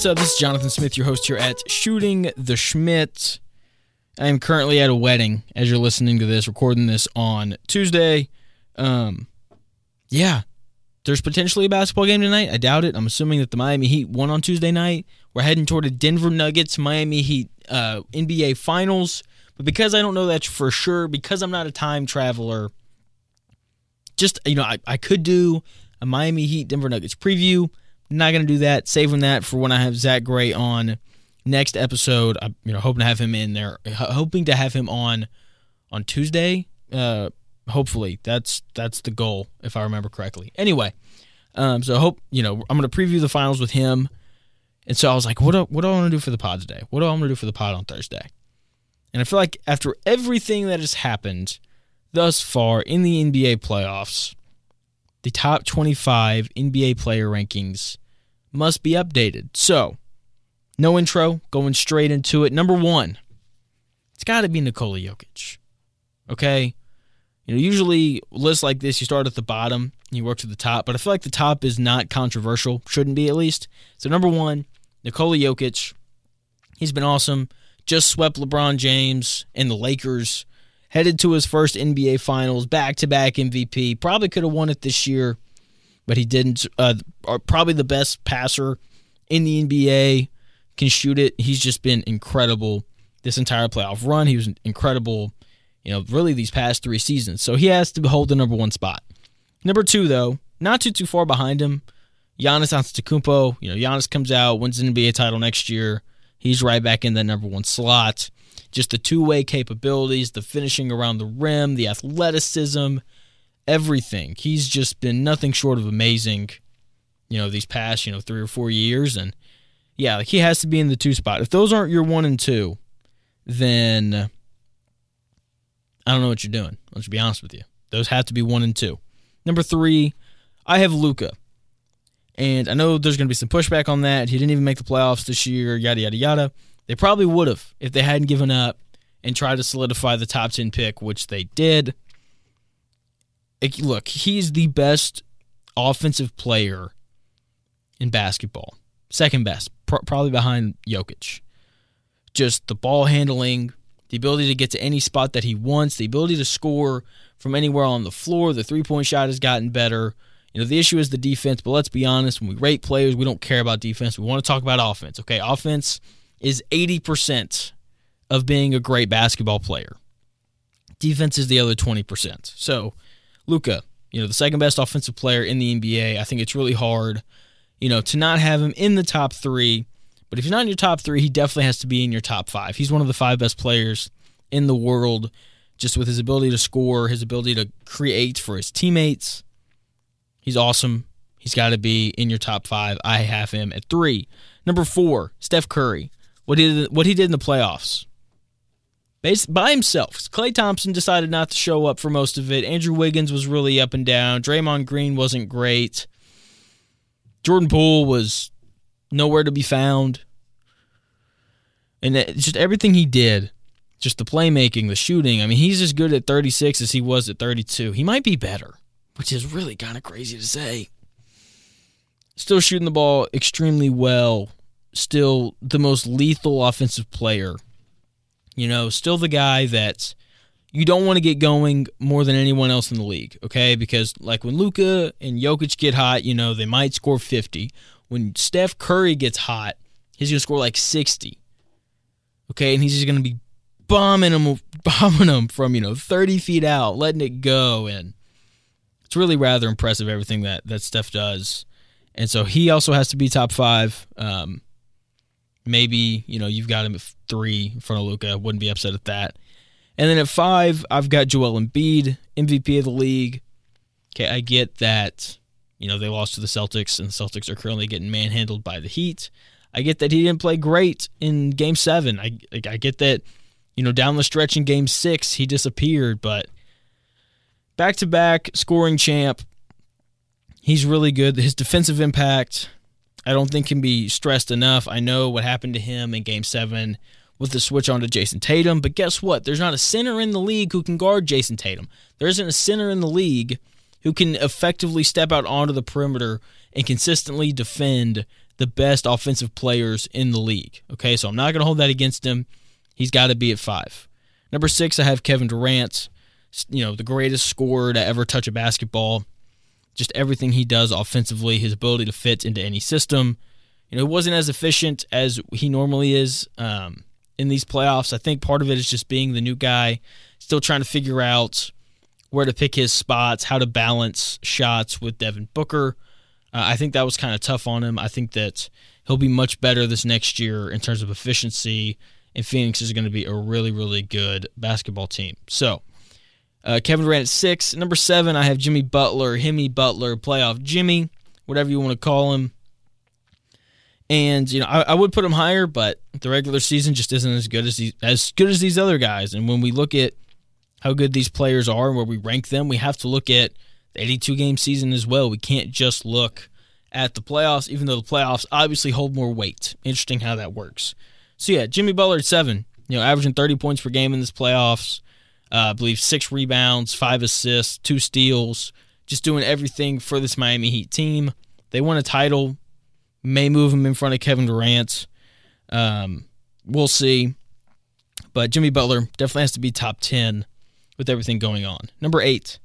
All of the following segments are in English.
What's up? This is Jonathan Smith, your host here at Shooting the Shmitt. I am currently at a wedding as you're listening to this, recording this on Tuesday. Um, yeah, there's potentially a basketball game tonight. I doubt it. I'm assuming that the Miami Heat won on Tuesday night. We're heading toward a Denver Nuggets Miami Heat uh, NBA Finals. But because I don't know that for sure, because I'm not a time traveler, just you know, I, I could do a Miami Heat Denver Nuggets preview. Not gonna do that. Saving that for when I have Zach Gray on next episode. I'm you know hoping to have him in there. Hoping to have him on on Tuesday. Uh, hopefully that's that's the goal if I remember correctly. Anyway, um, so I hope you know I'm gonna preview the finals with him. And so I was like, what do, what do I want to do for the pod today? What do I want to do for the pod on Thursday? And I feel like after everything that has happened thus far in the NBA playoffs, the top 25 NBA player rankings must be updated. So, no intro, going straight into it. Number one, it's got to be Nikola Jokic. Okay? You know, usually lists like this, you start at the bottom, and you work to the top, but I feel like the top is not controversial, shouldn't be at least. So, number one, Nikola Jokic. He's been awesome. Just swept LeBron James and the Lakers. Headed to his first NBA Finals, back to back MVP. Probably could have won it this year, but he didn't. Uh, probably the best passer in the NBA. Can shoot it. He's just been incredible this entire playoff run. He was incredible, you know, really these past three seasons. So he has to hold the number one spot. Number two, though, not too too far behind him. Giannis Antetokounmpo, you know, Giannis comes out, wins an NBA title next year. He's right back in that number one slot. Just the two way capabilities, the finishing around the rim, the athleticism, everything. He's just been nothing short of amazing, you know, these past, you know, three or four years. And yeah, like he has to be in the two spot. If those aren't your one and two, then I don't know what you're doing. Let's be honest with you. Those have to be one and two. Number three, I have Luka. And I know there's going to be some pushback on that. He didn't even make the playoffs this year, yada, yada, yada. They probably would have if they hadn't given up and tried to solidify the top 10 pick, which they did. Look, he's the best offensive player in basketball. Second best, probably behind Jokic. Just the ball handling, the ability to get to any spot that he wants, the ability to score from anywhere on the floor. The three point shot has gotten better. You know, the issue is the defense, but let's be honest, when we rate players, we don't care about defense. We want to talk about offense. Okay, offense is 80% of being a great basketball player. Defense is the other 20%. So, Luka, you know, the second best offensive player in the NBA. I think it's really hard, you know, to not have him in the top 3. But if he's not in your top 3, he definitely has to be in your top 5. He's one of the five best players in the world just with his ability to score, his ability to create for his teammates He's awesome. He's got to be in your top five. I have him at three. Number four, Steph Curry. What he did, what he did in the playoffs. By himself. Klay Thompson decided not to show up for most of it. Andrew Wiggins was really up and down. Draymond Green wasn't great. Jordan Poole was nowhere to be found. And just everything he did, just the playmaking, the shooting. I mean, he's as good at 36 as he was at 32. He might be better which is really kind of crazy to say. Still shooting the ball extremely well. Still the most lethal offensive player. You know, still the guy that you don't want to get going more than anyone else in the league, okay? Because like when Luka and Jokic get hot, you know, they might score 50. When Steph Curry gets hot, he's going to score like 60. Okay? And he's just going to be bombing them bombing them from, you know, 30 feet out, letting it go and it's really rather impressive everything that that Steph does, and so he also has to be top five. Um, maybe you know you've got him at three in front of Luka. Wouldn't be upset at that. And then at five, I've got Joel Embiid, MVP of the league. Okay, I get that. You know they lost to the Celtics, and the Celtics are currently getting manhandled by the Heat. I get that he didn't play great in Game Seven. I I get that. You know, down the stretch in Game Six, he disappeared, but back to back scoring champ. He's really good. His defensive impact, I don't think can be stressed enough. I know what happened to him in game seven with the switch on to Jayson Tatum, but guess what? There's not a center in the league who can guard Jayson Tatum. There isn't a center in the league who can effectively step out onto the perimeter and consistently defend the best offensive players in the league. Okay, so I'm not going to hold that against him. He's got to be at five. Number six, I have Kevin Durant. You know, the greatest scorer to ever touch a basketball. Just everything he does offensively, his ability to fit into any system. You know, he wasn't as efficient as he normally is um, in these playoffs. I think part of it is just being the new guy, still trying to figure out where to pick his spots, how to balance shots with Devin Booker. Uh, I think that was kind of tough on him. I think that he'll be much better this next year in terms of efficiency, and Phoenix is going to be a really, really good basketball team. So, uh, Kevin Durant at six. Number seven, I have Jimmy Butler, Himmy Butler, playoff Jimmy, whatever you want to call him. And you know, I, I, would put him higher, but the regular season just isn't as good as these as good as these other guys. And when we look at how good these players are and where we rank them, we have to look at the 82 game season as well. We can't just look at the playoffs, even though the playoffs obviously hold more weight. Interesting how that works. So yeah, Jimmy Butler at seven, you know, averaging 30 points per game in this playoffs. Uh, I believe six rebounds, five assists, two steals, just doing everything for this Miami Heat team. They won a title, may move him in front of Kevin Durant. Um, we'll see. But Jimmy Butler definitely has to be top 10 with everything going on. Number eight,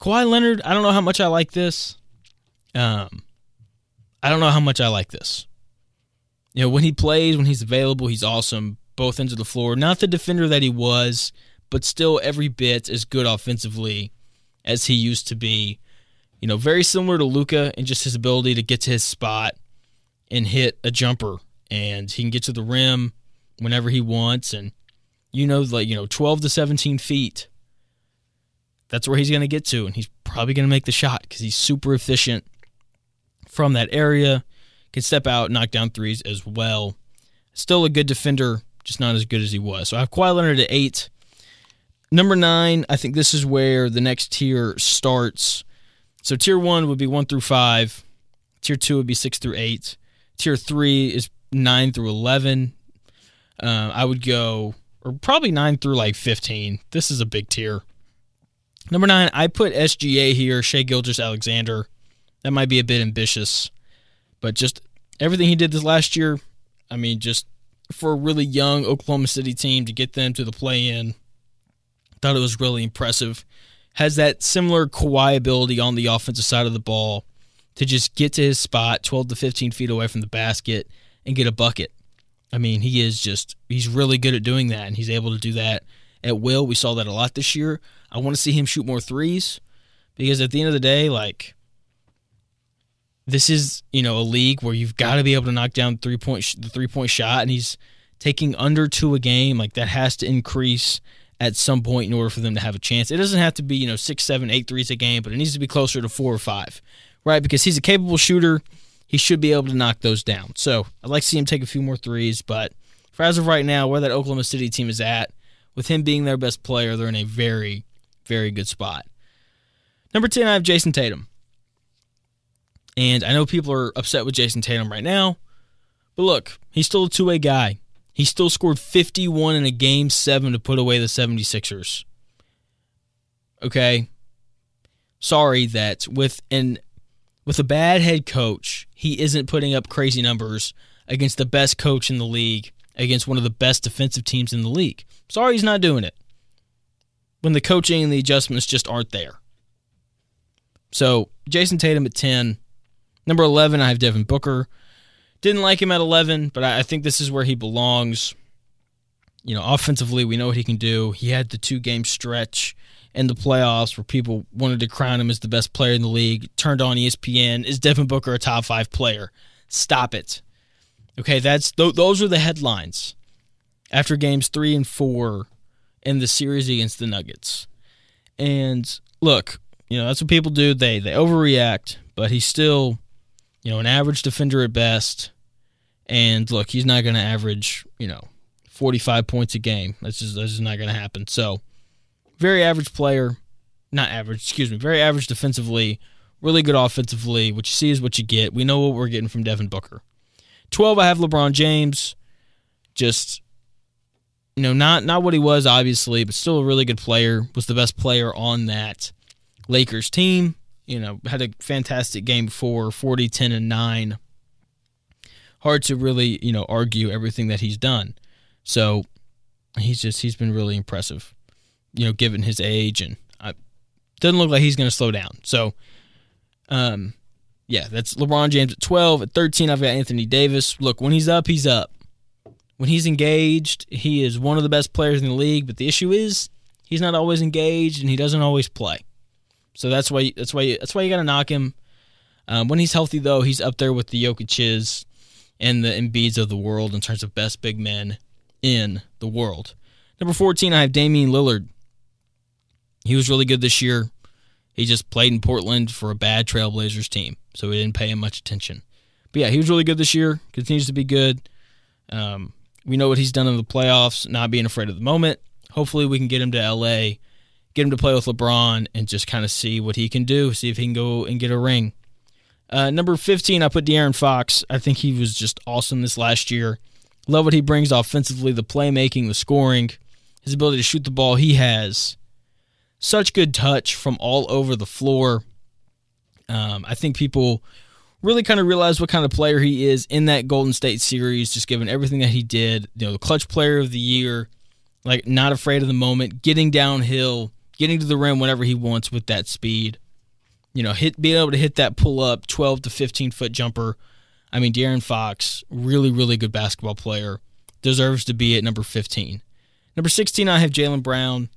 Kawhi Leonard. I don't know how much I like this. Um, I don't know how much I like this. You know, when he plays, when he's available, he's awesome, both ends of the floor. Not the defender that he was, but still every bit as good offensively as he used to be. You know, very similar to Luka in just his ability to get to his spot and hit a jumper, and he can get to the rim whenever he wants, and you know, like, you know, 12 to 17 feet. That's where he's going to get to, and he's probably going to make the shot because he's super efficient from that area. Can step out, knock down threes as well. Still a good defender, just not as good as he was. So I have Kawhi Leonard at eight. Number nine, I think this is where the next tier starts. So tier one would be one through five. Tier two would be six through eight. Tier three is nine through eleven. Uh, I would go or probably 9 through like 15. This is a big tier. Number 9, I put SGA here, Shai Gilgeous-Alexander. That might be a bit ambitious, but just everything he did this last year, I mean, just for a really young Oklahoma City team to get them to the play in, thought it was really impressive. Has that similar Kawhi ability on the offensive side of the ball to just get to his spot 12 to 15 feet away from the basket and get a bucket. I mean, he is just he's really good at doing that, and he's able to do that at will. We saw that a lot this year. I want to see him shoot more threes because at the end of the day, like this is you know a league where you've got to be able to knock down three point the three point shot, and he's taking under two a game. Like that has to increase at some point in order for them to have a chance. It doesn't have to be you know six, seven, eight threes a game, but it needs to be closer to four or five, right? Because he's a capable shooter he should be able to knock those down. So I'd like to see him take a few more threes, but for as of right now, where that Oklahoma City team is at, with him being their best player, they're in a very, very good spot. Number 10, I have Jayson Tatum. And I know people are upset with Jayson Tatum right now, but look, he's still a two way guy. He still scored 51 in a game seven to put away the 76ers. Okay? Sorry that with an with a bad head coach, he isn't putting up crazy numbers against the best coach in the league, against one of the best defensive teams in the league. Sorry, he's not doing it. When the coaching and the adjustments just aren't there. So, Jayson Tatum at 10. Number 11, I have Devin Booker. Didn't like him at 11, but I think this is where he belongs. You know, offensively, we know what he can do. He had the two game stretch in the playoffs where people wanted to crown him as the best player in the league, turned on ESPN. Is Devin Booker a top five player? Stop it. Okay, that's th- those are the headlines after games three and four in the series against the Nuggets. And look, you know that's what people do. They they overreact, but he's still, you know, an average defender at best. And look, he's not going to average, you know, 45 points a game. That's just that's just not going to happen. So very average player, not average, excuse me, very average defensively, really good offensively. What you see is what you get. We know what we're getting from Devin Booker. 12, I have LeBron James. Just, you know, not not what he was, obviously, but still a really good player. Was the best player on that Lakers team. You know, had a fantastic game before 40, 10, and 9. Hard to really you know argue everything that he's done. So he's just he's been really impressive, you know, given his age and I, doesn't look like he's going to slow down. So, um, yeah, that's LeBron James at twelve. At thirteen, I've got Anthony Davis. Look, when he's up, he's up. When he's engaged, he is one of the best players in the league. But the issue is he's not always engaged and he doesn't always play. So that's why that's why that's why you got to knock him. Um, when he's healthy, though, he's up there with the Jokic's and the Embiids of the world in terms of best big men in the world. Number 14, I have Damian Lillard. He was really good this year. He just played in Portland for a bad Trailblazers team, so we didn't pay him much attention. But yeah, he was really good this year. Continues to be good. Um, we know what he's done in the playoffs, not being afraid of the moment. Hopefully, we can get him to LA, get him to play with LeBron, and just kind of see what he can do. See if he can go and get a ring. Uh, number 15, I put De'Aaron Fox. I think he was just awesome this last year. Love what he brings offensively, the playmaking, the scoring, his ability to shoot the ball. He has such good touch from all over the floor. Um, I think people really kind of realize what kind of player he is in that Golden State series, just given everything that he did. You know, the clutch player of the year, like not afraid of the moment, getting downhill, getting to the rim whenever he wants with that speed. You know, hit being able to hit that pull up 12 to 15 foot jumper I mean, De'Aaron Fox, really, really good basketball player, deserves to be at number 15. Number 16, I have Jaylen Brown.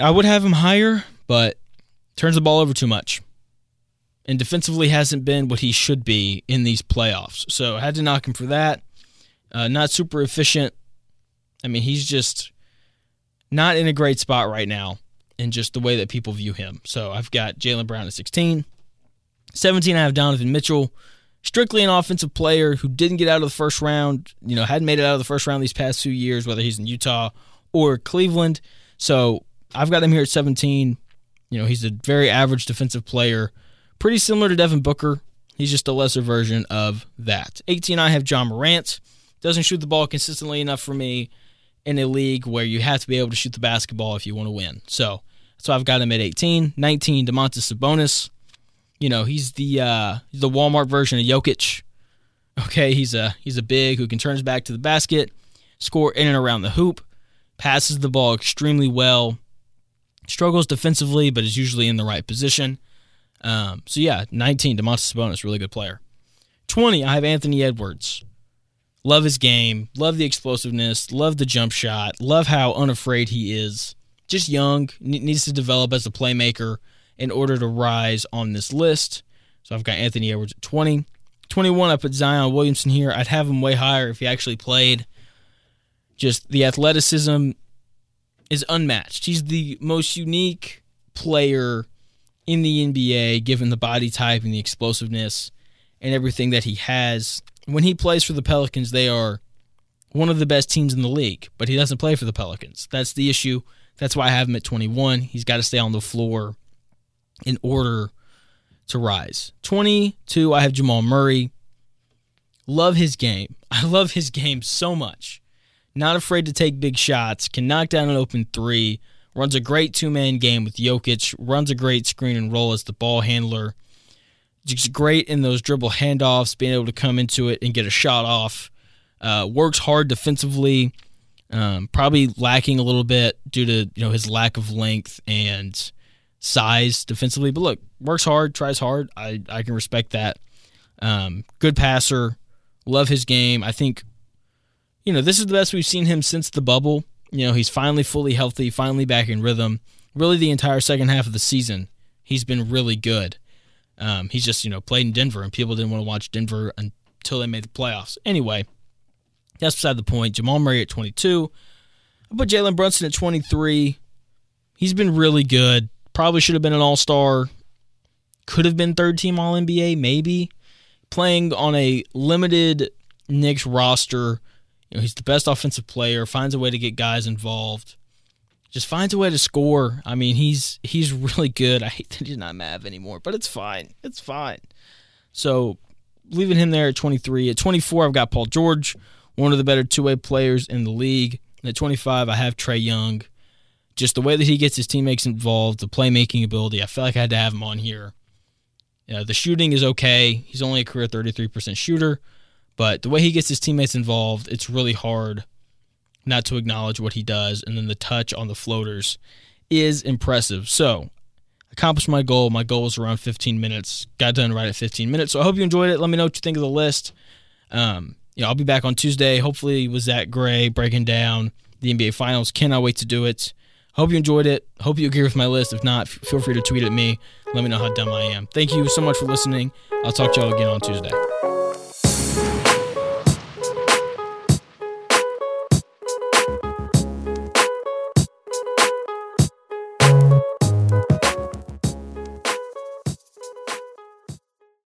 I would have him higher, but turns the ball over too much. And defensively hasn't been what he should be in these playoffs. So I had to knock him for that. Uh, not super efficient. I mean, he's just not in a great spot right now in just the way that people view him. So I've got Jaylen Brown at 16. 17, I have Donovan Mitchell strictly an offensive player who didn't get out of the first round, you know, hadn't made it out of the first round these past few years, whether he's in Utah or Cleveland. So I've got him here at 17. You know, he's a very average defensive player, pretty similar to Devin Booker. He's just a lesser version of that. 18, I have Ja Morant. Doesn't shoot the ball consistently enough for me in a league where you have to be able to shoot the basketball if you want to win. So why I've got him at 18. 19, Domantas Sabonis you know, he's the uh, the Walmart version of Jokic. Okay, he's a he's a big who can turn his back to the basket, score in and around the hoop, passes the ball extremely well, struggles defensively, but is usually in the right position. Um, so yeah, 19, Domantas Sabonis, really good player. 20, I have Anthony Edwards. Love his game, love the explosiveness, love the jump shot, love how unafraid he is. Just young, needs to develop as a playmaker in order to rise on this list. So I've got Anthony Edwards at 20. 21, I put Zion Williamson here. I'd have him way higher if he actually played. Just the athleticism is unmatched. He's the most unique player in the NBA, given the body type and the explosiveness and everything that he has. When he plays for the Pelicans, they are one of the best teams in the league, but he doesn't play for the Pelicans. That's the issue. That's why I have him at 21. He's got to stay on the floor in order to rise. 22, I have Jamal Murray. Love his game. I love his game so much. Not afraid to take big shots, can knock down an open three, runs a great two man game with Jokic, runs a great screen and roll as the ball handler. Just great in those dribble handoffs, being able to come into it and get a shot off. Uh, works hard defensively, um, probably lacking a little bit due to you know his lack of length and size defensively. But look, works hard, tries hard. I, I can respect that. Um, good passer. Love his game. I think, you know, this is the best we've seen him since the bubble. You know, he's finally fully healthy, finally back in rhythm. Really, the entire second half of the season, he's been really good. Um, he's just, you know, played in Denver, and people didn't want to watch Denver until they made the playoffs. Anyway, that's beside the point. Jamal Murray at 22. I put Jalen Brunson at 23. He's been really good. Probably should have been an all star. Could have been third team All NBA, maybe. Playing on a limited Knicks roster. You know, he's the best offensive player, finds a way to get guys involved. Just finds a way to score. I mean, he's he's really good. I hate that he's not Mav anymore, but it's fine. It's fine. So leaving him there at 23. At 24, I've got Paul George, one of the better two way players in the league. And at 25, I have Trae Young just the way that he gets his teammates involved, the playmaking ability, I feel like I had to have him on here. the shooting is okay. He's only a career 33% shooter, But the way he gets his teammates involved, it's really hard not to acknowledge what he does. And then the touch on the floaters is impressive. So, accomplished my goal. My goal was around 15 minutes. Got done right at 15 minutes. So I hope you enjoyed it. Let me know what you think of the list. Um, know, I'll be back on Tuesday. Hopefully, with Zach Gray breaking down the NBA Finals. Cannot wait to do it. Hope you enjoyed it. Hope you agree with my list. If not, feel free to tweet at me. Let me know how dumb I am. Thank you so much for listening. I'll talk to y'all again on Tuesday.